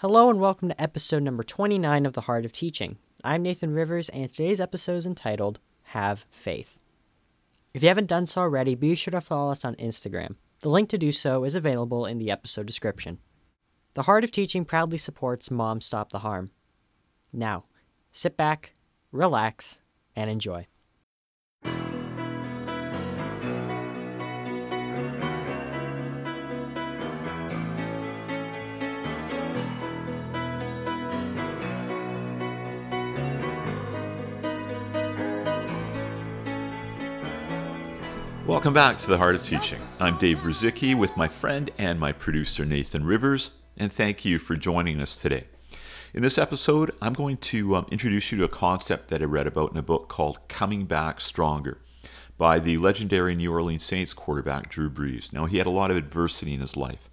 Hello and welcome to episode number 29 of The Heart of Teaching. I'm Nathan Rivers, and today's episode is entitled Have Faith. If you haven't done so already, be sure to follow us on Instagram. The link to do so is available in the episode description. The Heart of Teaching proudly supports Mom Stop the Harm. Now, sit back, relax, and enjoy. Welcome back to the Heart of Teaching. I'm Dave Ruzycki with my friend and my producer Nathan Rivers, and thank you for joining us today. In this episode, I'm going to um, introduce you to a concept that I read about in a book called Coming Back Stronger by the legendary New Orleans Saints quarterback Drew Brees. Now, he had a lot of adversity in his life.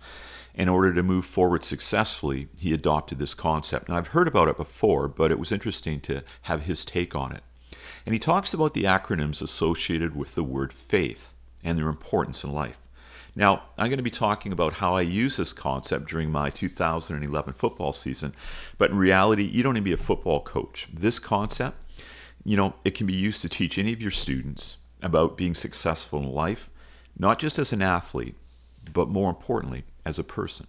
In order to move forward successfully, he adopted this concept. Now, I've heard about it before, but it was interesting to have his take on it. And he talks about the acronyms associated with the word faith and their importance in life. Now, I'm going to be talking about how I use this concept during my 2011 football season, but in reality, you don't need to be a football coach. This concept, you know, it can be used to teach any of your students about being successful in life, not just as an athlete, but more importantly, as a person.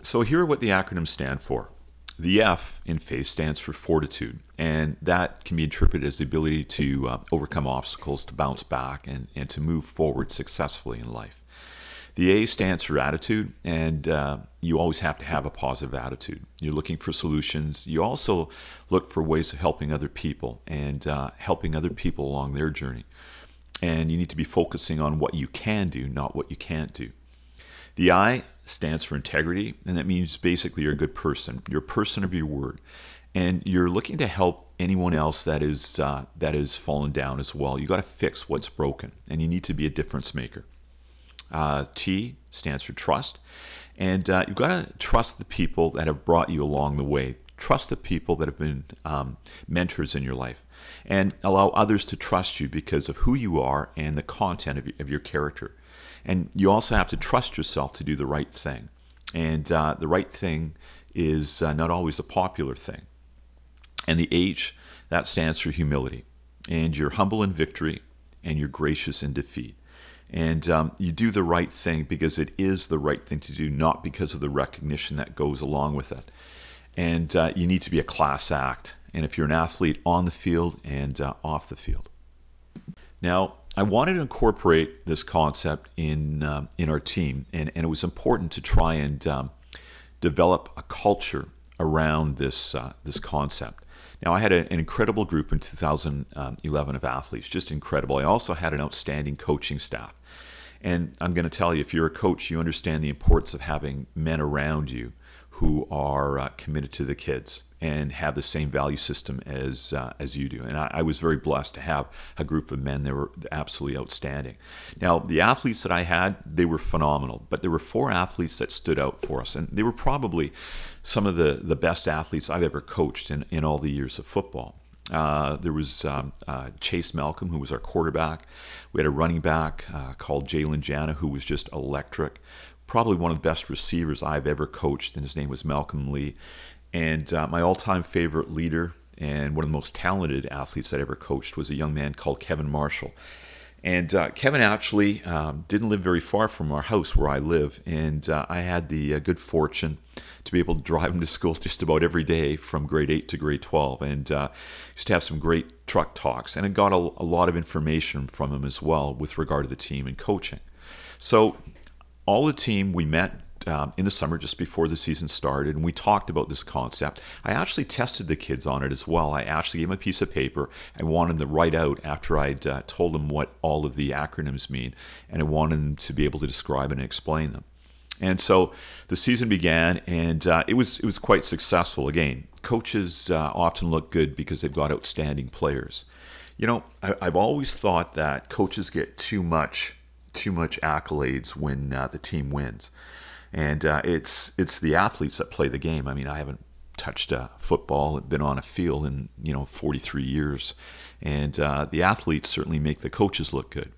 So, here are what the acronyms stand for the F in faith stands for fortitude, and that can be interpreted as the ability to uh, overcome obstacles, to bounce back, and, and to move forward successfully in life. The A stands for attitude, and uh, you always have to have a positive attitude. You're looking for solutions. You also look for ways of helping other people and uh, helping other people along their journey. And you need to be focusing on what you can do, not what you can't do. The I stands for integrity, and that means basically you're a good person. You're a person of your word, and you're looking to help anyone else that is uh, that is fallen down as well. You got to fix what's broken, and you need to be a difference maker. Uh, T stands for trust, and uh, you've got to trust the people that have brought you along the way. Trust the people that have been um, mentors in your life, and allow others to trust you because of who you are and the content of, of your character. And you also have to trust yourself to do the right thing. And uh, the right thing is uh, not always a popular thing. And the H, that stands for humility. And you're humble in victory and you're gracious in defeat. And um, you do the right thing because it is the right thing to do, not because of the recognition that goes along with it. And uh, you need to be a class act. And if you're an athlete on the field and uh, off the field. Now, I wanted to incorporate this concept in um, in our team, and, and it was important to try and um, develop a culture around this uh, this concept. Now, I had an incredible group in 2011 of athletes, just incredible. I also had an outstanding coaching staff, and I'm going to tell you, if you're a coach, you understand the importance of having men around you who are uh, committed to the kids and have the same value system as uh, as you do. And I, I, was very blessed to have a group of men that were absolutely outstanding. Now, the athletes that I had, they were phenomenal, but there were four athletes that stood out for us, and they were probably some of the, the best athletes I've ever coached in, in all the years of football. Uh, there was um, uh, Chase Malcolm, who was our quarterback. We had a running back uh, called Jalen Jana, who was just electric. Probably one of the best receivers I've ever coached, and his name was Malcolm Lee. And uh, my all time favorite leader and one of the most talented athletes I ever coached was a young man called Kevin Marshall. And uh, Kevin actually um, didn't live very far from our house where I live. And uh, I had the uh, good fortune to be able to drive him to school just about every day from grade 8 to grade 12. And uh, used to have some great truck talks. And I got a, a lot of information from him as well with regard to the team and coaching. So, all the team, we met um, in the summer just before the season started, and we talked about this concept. I actually tested the kids on it as well. I actually gave them a piece of paper and wanted them to write out after I'd uh, told them what all of the acronyms mean, and I wanted them to be able to describe and explain them. And so the season began, and uh, it was it was quite successful. Again, coaches uh, often look good because they've got outstanding players. You know, I, have always thought that coaches get too much too much accolades when uh, the team wins and uh, it's it's the athletes that play the game. I mean, I haven't touched a football, been on a field in you know 43 years, and uh, the athletes certainly make the coaches look good.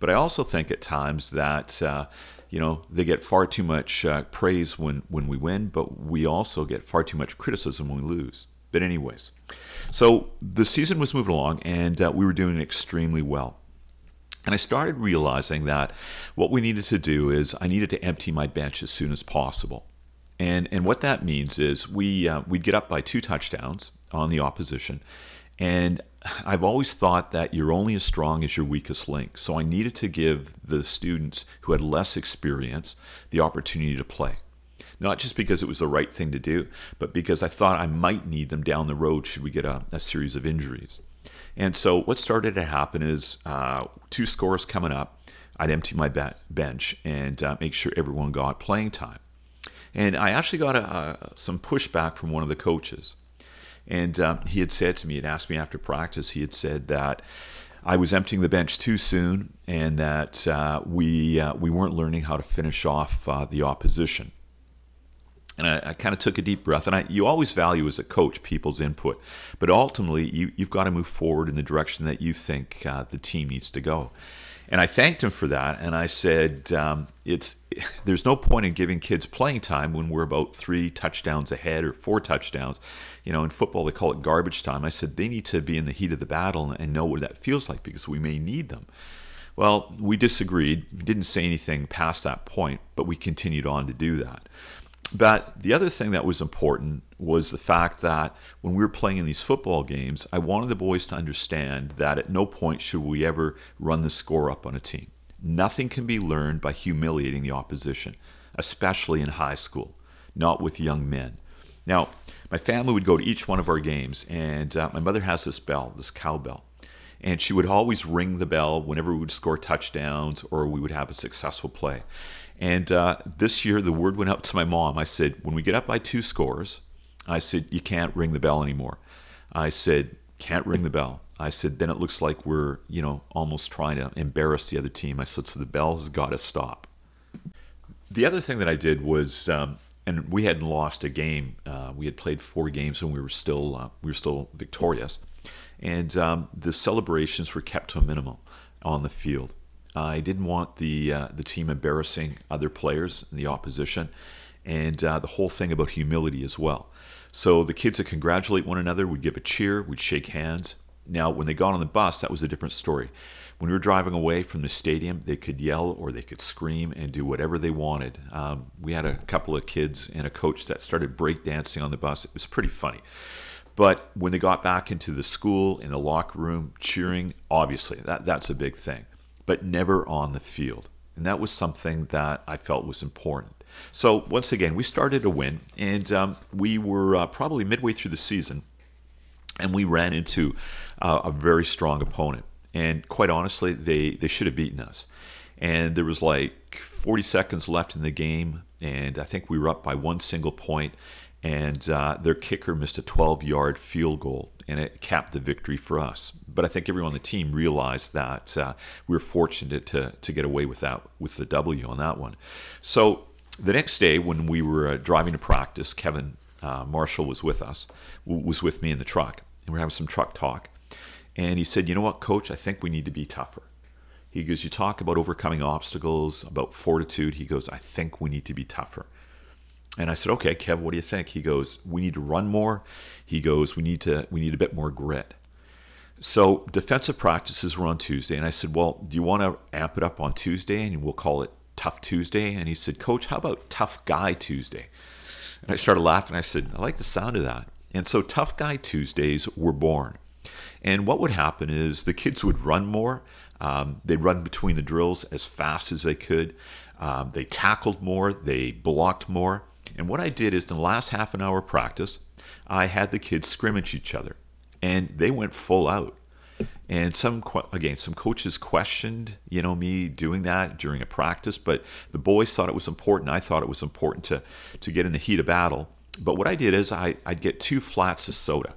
But I also think at times that uh, you know, they get far too much uh, praise when, when we win, but we also get far too much criticism when we lose. But, anyways, so the season was moving along and uh, we were doing extremely well. And I started realizing that what we needed to do is I needed to empty my bench as soon as possible. And, and what that means is we, uh, we'd get up by two touchdowns on the opposition. And I've always thought that you're only as strong as your weakest link. So I needed to give the students who had less experience the opportunity to play. Not just because it was the right thing to do, but because I thought I might need them down the road should we get a, a series of injuries. And so what started to happen is uh, two scores coming up, I'd empty my bench and uh, make sure everyone got playing time. And I actually got a, a, some pushback from one of the coaches. And um, he had said to me, had asked me after practice, he had said that I was emptying the bench too soon and that uh, we, uh, we weren't learning how to finish off uh, the opposition. And I, I kind of took a deep breath. And I, you always value as a coach people's input, but ultimately you, have got to move forward in the direction that you think uh, the team needs to go. And I thanked him for that. And I said, um, "It's there's no point in giving kids playing time when we're about three touchdowns ahead or four touchdowns. You know, in football they call it garbage time. I said they need to be in the heat of the battle and know what that feels like because we may need them." Well, we disagreed. Didn't say anything past that point, but we continued on to do that. But the other thing that was important was the fact that when we were playing in these football games, I wanted the boys to understand that at no point should we ever run the score up on a team. Nothing can be learned by humiliating the opposition, especially in high school, not with young men. Now, my family would go to each one of our games, and uh, my mother has this bell, this cowbell. And she would always ring the bell whenever we would score touchdowns or we would have a successful play. And uh, this year, the word went out to my mom. I said, when we get up by two scores, I said, you can't ring the bell anymore. I said, can't ring the bell. I said, then it looks like we're, you know, almost trying to embarrass the other team. I said, so the bell has got to stop. The other thing that I did was, um, and we hadn't lost a game. Uh, we had played four games and we were still uh, we were still victorious, and um, the celebrations were kept to a minimum on the field. I didn't want the uh, the team embarrassing other players in the opposition, and uh, the whole thing about humility as well. So the kids would congratulate one another, would give a cheer, would shake hands. Now, when they got on the bus, that was a different story. When we were driving away from the stadium, they could yell or they could scream and do whatever they wanted. Um, we had a couple of kids and a coach that started breakdancing on the bus. It was pretty funny. But when they got back into the school, in the locker room, cheering, obviously, that, that's a big thing but never on the field. And that was something that I felt was important. So, once again, we started to win, and um, we were uh, probably midway through the season, and we ran into uh, a very strong opponent. And quite honestly, they, they should have beaten us. And there was like 40 seconds left in the game, and I think we were up by one single point, and uh, their kicker missed a 12 yard field goal and it capped the victory for us. But I think everyone on the team realized that uh, we were fortunate to, to get away with that with the W on that one. So the next day, when we were uh, driving to practice, Kevin uh, Marshall was with us, was with me in the truck, and we are having some truck talk. And he said, "You know what, Coach? I think we need to be tougher." He goes, "You talk about overcoming obstacles, about fortitude." He goes, "I think we need to be tougher." And I said, "Okay, Kev, what do you think?" He goes, "We need to run more." He goes, "We need to we need a bit more grit." So defensive practices were on Tuesday, and I said, "Well, do you want to amp it up on Tuesday, and we'll call it Tough Tuesday?" And he said, "Coach, how about Tough Guy Tuesday?" And I started laughing. I said, "I like the sound of that." And so Tough Guy Tuesdays were born. And what would happen is the kids would run more. Um, they'd run between the drills as fast as they could. Um, they tackled more. They blocked more. And what I did is in the last half an hour practice, I had the kids scrimmage each other, and they went full out. And some again, some coaches questioned, you know, me doing that during a practice, but the boys thought it was important. I thought it was important to to get in the heat of battle. But what I did is I, I'd get two flats of soda,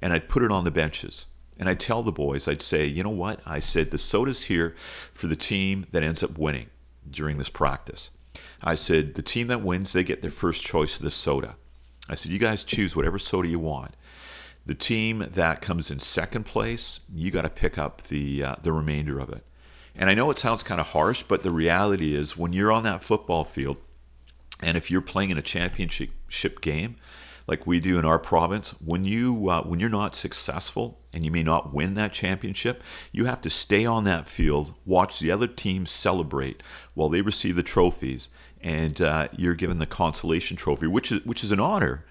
and I'd put it on the benches. And I'd tell the boys, I'd say, you know what? I said the soda's here for the team that ends up winning during this practice. I said, the team that wins, they get their first choice of the soda. I said, you guys choose whatever soda you want. The team that comes in second place, you got to pick up the uh, the remainder of it. And I know it sounds kind of harsh, but the reality is when you're on that football field, and if you're playing in a championship game, like we do in our province, when you uh, when you're not successful and you may not win that championship, you have to stay on that field, watch the other teams celebrate while they receive the trophies, and uh, you're given the consolation trophy, which is which is an honor.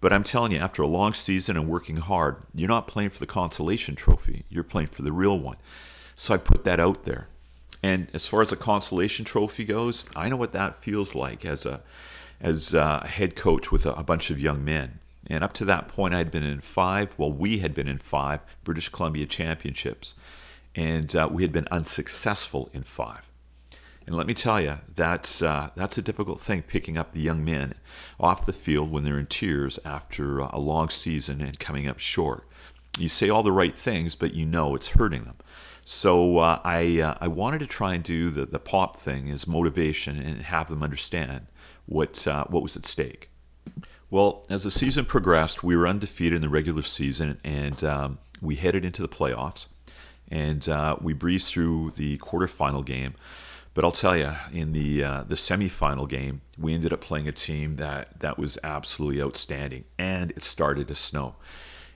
But I'm telling you, after a long season and working hard, you're not playing for the consolation trophy. You're playing for the real one. So I put that out there. And as far as the consolation trophy goes, I know what that feels like as a as a head coach with a, a bunch of young men. And up to that point, I had been in five. Well, we had been in five British Columbia championships, and uh, we had been unsuccessful in five. And let me tell you, that's uh, that's a difficult thing picking up the young men off the field when they're in tears after a long season and coming up short. You say all the right things, but you know it's hurting them. So uh, I, uh, I wanted to try and do the, the pop thing as motivation and have them understand what, uh, what was at stake. Well, as the season progressed, we were undefeated in the regular season and um, we headed into the playoffs. And uh, we breezed through the quarterfinal game. But I'll tell you, in the uh, the semifinal game, we ended up playing a team that that was absolutely outstanding, and it started to snow,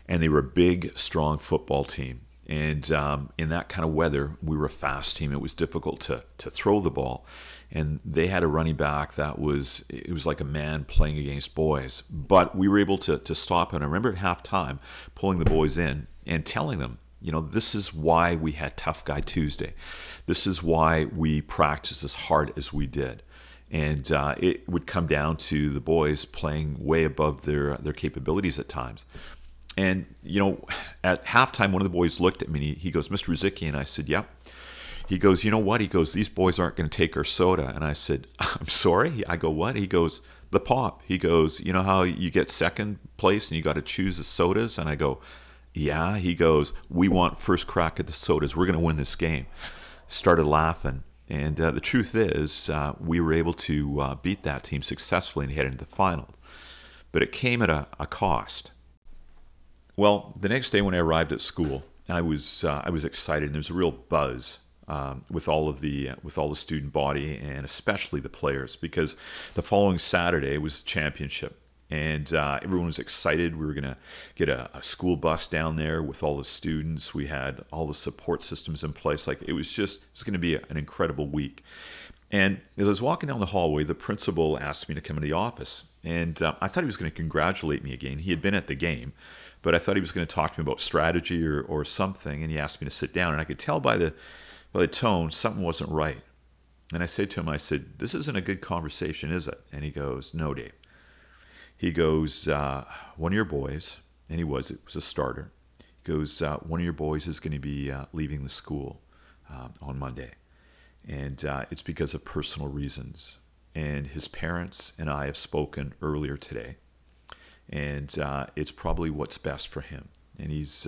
and they were a big, strong football team. And um, in that kind of weather, we were a fast team. It was difficult to, to throw the ball. And they had a running back that was, it was like a man playing against boys. But we were able to, to stop. And I remember at halftime pulling the boys in and telling them, you know, this is why we had Tough Guy Tuesday. This is why we practiced as hard as we did. And uh, it would come down to the boys playing way above their, their capabilities at times. And, you know, at halftime, one of the boys looked at me he, he goes, Mr. Ruzycki. And I said, Yep. He goes, You know what? He goes, These boys aren't going to take our soda. And I said, I'm sorry. I go, What? He goes, The pop. He goes, You know how you get second place and you got to choose the sodas? And I go, Yeah. He goes, We want first crack at the sodas. We're going to win this game. Started laughing. And uh, the truth is, uh, we were able to uh, beat that team successfully and head into the final. But it came at a, a cost. Well, the next day when I arrived at school, I was uh, I was excited. And there was a real buzz um, with all of the uh, with all the student body and especially the players because the following Saturday was championship and uh, everyone was excited. We were going to get a, a, school bus down there with all the students. We had all the support systems in place. Like it was just it was going to be an incredible week. And as I was walking down the hallway, the principal asked me to come into the office, and uh, I thought he was going to congratulate me again. He had been at the game, but I thought he was going to talk to me about strategy or, or something, and he asked me to sit down, and I could tell by the by the tone something wasn't right. And I said to him, I said, "This isn't a good conversation, is it?" And he goes, "No, Dave." He goes, uh, "One of your boys," and he was it was a starter. He goes, uh, "One of your boys is going to be uh, leaving the school uh, on Monday, and uh, it's because of personal reasons." And his parents and I have spoken earlier today and uh, it's probably what's best for him. And he's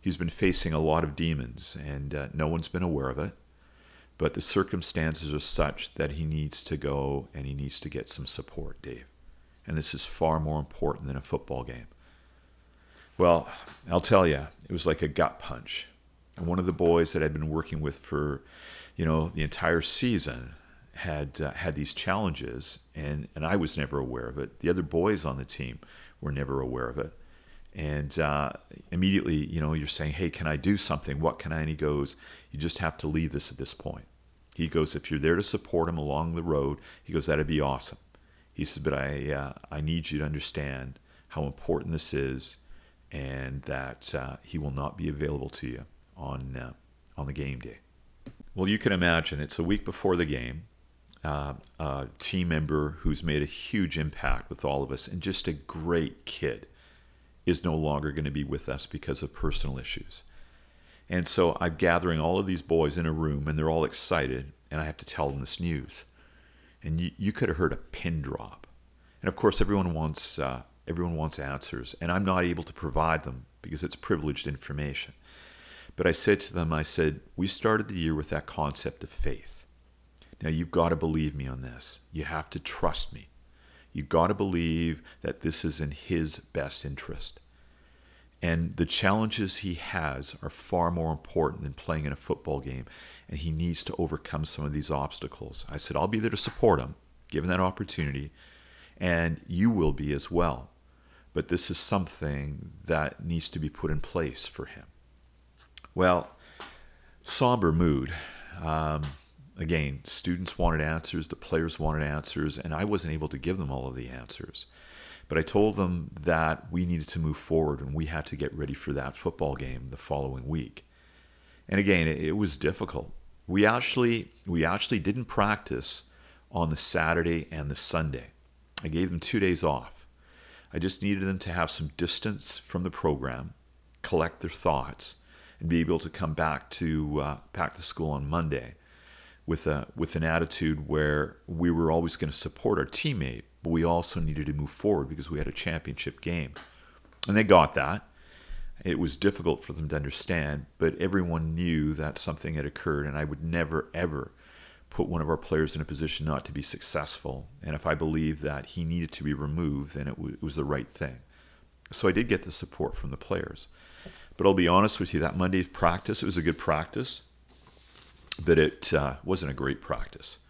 he's been facing a lot of demons, and no one's been aware of it. But the circumstances are such that he needs to go and he needs to get some support, Dave. And this is far more important than a football game. Well, I'll tell you, it was like a gut punch. And one of the boys that I'd been working with for, you know, the entire season had uh, had these challenges, and and I was never aware of it. The other boys on the team were never aware of it. And uh, immediately, you know, you're saying, hey, can I do something? What can I? And he goes, you just have to leave this at this point. He goes, if you're there to support him along the road, he goes, that'd be awesome. He says, but I, uh, I need you to understand how important this is and that uh, he will not be available to you on, uh, on the game day. Well, you can imagine it's a week before the game uh, a team member who's made a huge impact with all of us and just a great kid is no longer going to be with us because of personal issues. And so I'm gathering all of these boys in a room and they're all excited, and I have to tell them this news. And you, you could have heard a pin drop. And of course, everyone wants, uh, everyone wants answers, and I'm not able to provide them because it's privileged information. But I said to them, I said, we started the year with that concept of faith. Now, you've got to believe me on this. You have to trust me. You've got to believe that this is in His best interest. And the challenges he has are far more important than playing in a football game. And he needs to overcome some of these obstacles. I said, I'll be there to support him, given that opportunity, and you will be as well. But this is something that needs to be put in place for him. Well, somber mood. Um, again, students wanted answers, the players wanted answers, and I wasn't able to give them all of the answers. But I told them that we needed to move forward and we had to get ready for that football game the following week. And again, it, it was difficult. We actually we actually didn't practice on the Saturday and the Sunday. I gave them 2 days off. I just needed them to have some distance from the program, collect their thoughts, and be able to come back to uh, back to school on Monday with a with an attitude where we were always going to support our teammate, but we also needed to move forward because we had a championship game. And they got that. It was difficult for them to understand, but everyone knew that something had occurred, and I would never, ever put one of our players in a position not to be successful. And if I believed that he needed to be removed, then it, w- it was the right thing. So I did get the support from the players. But I'll be honest with you, that Monday's practice, it was a good practice but it uh, wasn't a great practice.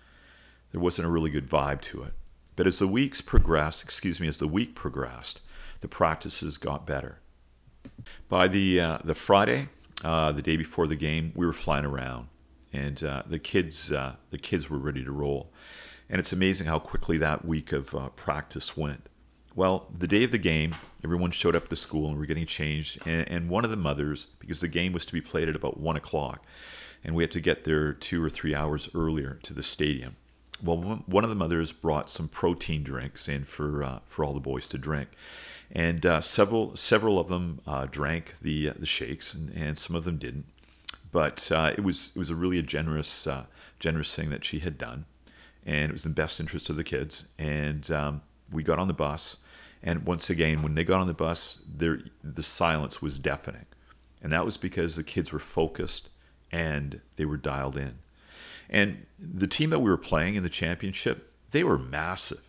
There wasn't a really good vibe to it. But as the weeks progressed, excuse me, as the week progressed, the practices got better. By the uh, the Friday, uh, the day before the game, we were flying around, and uh, the kids uh, the kids were ready to roll. And it's amazing how quickly that week of uh, practice went. Well, the day of the game, everyone showed up to school and we're getting changed. And, and one of the mothers, because the game was to be played at about one o'clock, and we had to get there two or three hours earlier to the stadium. Well, one of the mothers brought some protein drinks in for uh, for all the boys to drink, and uh, several several of them uh, drank the uh, the shakes, and, and, some of them didn't. But uh, it was it was a really a generous generous thing that she had done, and it was in the best interest of the kids. And um, we got on the bus, and once again, when they got on the bus, there the silence was deafening, and that was because the kids were focused and they were dialed in. And the team that we were playing in the championship, they were massive.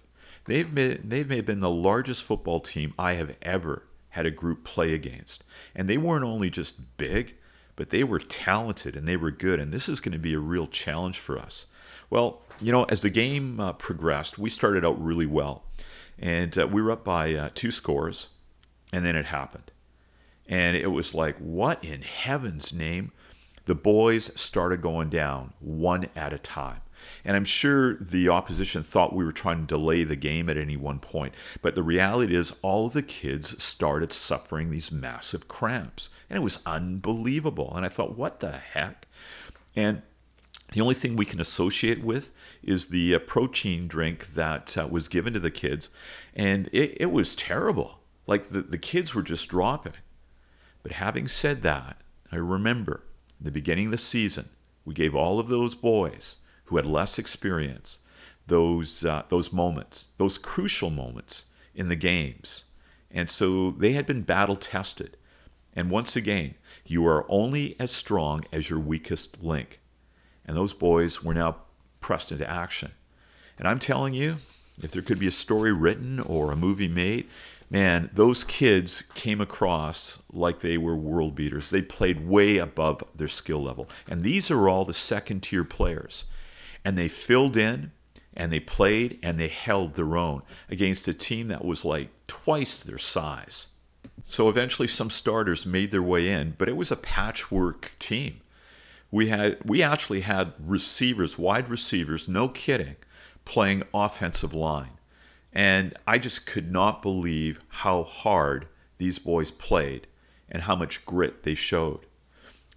They've been, they may have been the largest football team I have ever had a group play against. And they weren't only just big, but they were talented and they were good. And this is going to be a real challenge for us. Well, you know, as the game uh, progressed, we started out really well. And uh, we were up by uh, two scores, and then it happened. And it was like, what in heaven's name? The boys started going down one at a time. And I'm sure the opposition thought we were trying to delay the game at any one point. But the reality is, all of the kids started suffering these massive cramps. And it was unbelievable. And I thought, what the heck? And the only thing we can associate with is the uh, protein drink that uh, was given to the kids. And it, it was terrible. Like the, the kids were just dropping. But having said that, I remember the beginning of the season, we gave all of those boys who had less experience those uh, those moments, those crucial moments in the games, and so they had been battle tested. And once again, you are only as strong as your weakest link. And those boys were now pressed into action. And I'm telling you, if there could be a story written or a movie made, man, those kids came across like they were world beaters. They played way above their skill level. And these are all the second tier players. And they filled in and they played and they held their own against a team that was like twice their size. So eventually some starters made their way in, but it was a patchwork team. We had we actually had receivers, wide receivers, no kidding, playing offensive line. And I just could not believe how hard these boys played and how much grit they showed.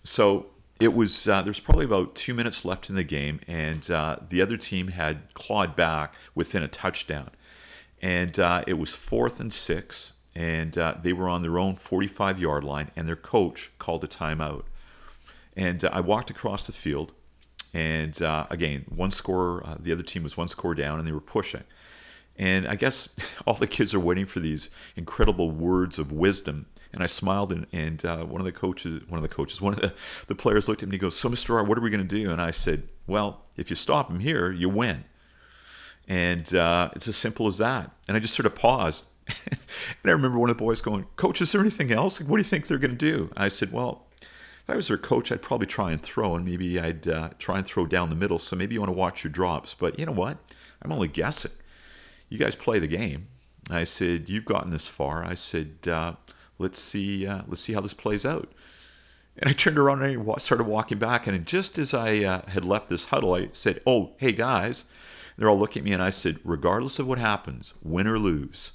So it was, uh, there's probably about two minutes left in the game, and uh, the other team had clawed back within a touchdown. And uh, it was fourth and six, and uh, they were on their own 45 yard line, and their coach called a timeout. And uh, I walked across the field, and uh, again, one score, the other team was one score down, and they were pushing. And I guess all the kids are waiting for these incredible words of wisdom. And I smiled, and, and uh, one of the coaches, one of the coaches, one of the, the players looked at me and goes, So, Mr. R, what are we going to do? And I said, Well, if you stop him here, you win. And uh, it's as simple as that. And I just sort of paused. and I remember one of the boys going, Coach, is there anything else? Like, what do you think they're going to do? I said, Well, if I was their coach, I'd probably try and throw, and maybe I'd uh, try and throw down the middle. So maybe you want to watch your drops. But you know what? I'm only guessing. You guys play the game. I said, You've gotten this far. I said, uh, Let's see. Uh, let's see how this plays out. And I turned around and I started walking back. And just as I uh, had left this huddle, I said, Oh, hey guys. They're all looking at me and I said, Regardless of what happens, win or lose,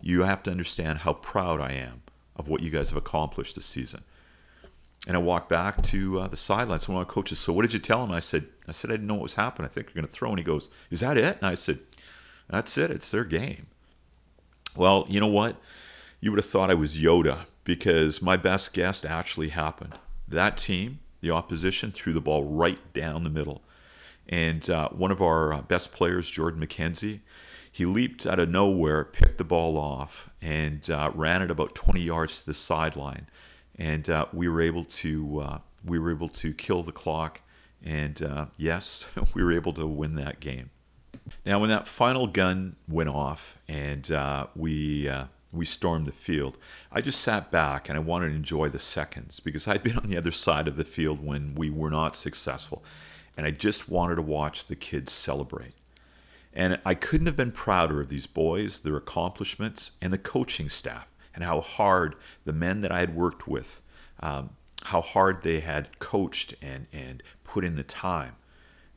you have to understand how proud I am of what you guys have accomplished this season. And I walked back to uh, the sidelines. One of my coaches, so what did you tell him? I said, I said I didn't know what was happening. I think they're going to throw. And he goes, Is that it? And I said, That's it. It's their game. Well, you know what? You would have thought I was Yoda because my best guess actually happened. That team, the opposition, threw the ball right down the middle. And uh, one of our uh, best players, Jordan McKenzie, he leaped out of nowhere, picked the ball off, and uh, ran it about 20 yards to the sideline. And uh, we were able to uh, we were able to kill the clock. And uh, yes, we were able to win that game. Now, when that final gun went off and we we stormed the field. I just sat back and I wanted to enjoy the seconds because I'd been on the other side of the field when we were not successful. And I just wanted to watch the kids celebrate. And I couldn't have been prouder of these boys, their accomplishments, and the coaching staff, and how hard the men that I had worked with, um, how hard they had coached and, and put in the time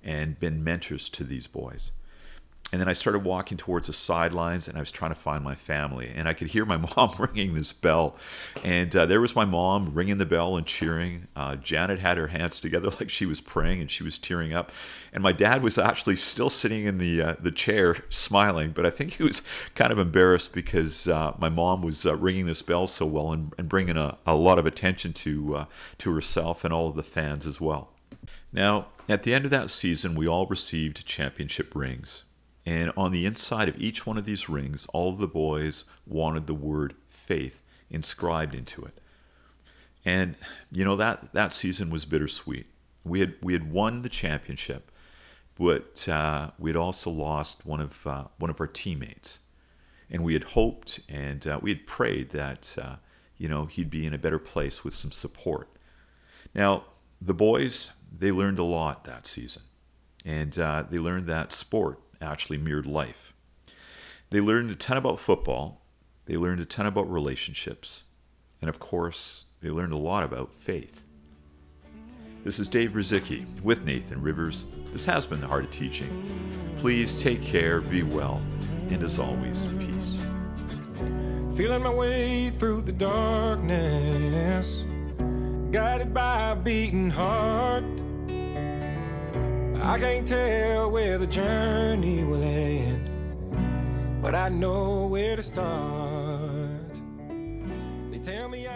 and been mentors to these boys. And then I started walking towards the sidelines and I was trying to find my family. And I could hear my mom ringing this bell. And uh, there was my mom ringing the bell and cheering. Uh, Janet had her hands together like she was praying and she was tearing up. And my dad was actually still sitting in the, uh, the chair smiling. But I think he was kind of embarrassed because uh, my mom was uh, ringing this bell so well and, and bringing a, a lot of attention to, uh, to herself and all of the fans as well. Now, at the end of that season, we all received championship rings. And on the inside of each one of these rings, all of the boys wanted the word faith inscribed into it. And you know that that season was bittersweet. We had we had won the championship, but uh, we had also lost one of uh, one of our teammates, and we had hoped and uh, we had prayed that uh, you know he'd be in a better place with some support. Now the boys they learned a lot that season, and uh, they learned that sport actually mirrored life. They learned a ton about football, they learned a ton about relationships, and of course, they learned a lot about faith. This is Dave Ruzycki with Nathan Rivers. This has been The Heart of Teaching. Please take care, be well, and as always, peace. Feeling my way through the darkness, guided by a beating heart. I can't tell where the journey will end, but I know where to start. They tell me I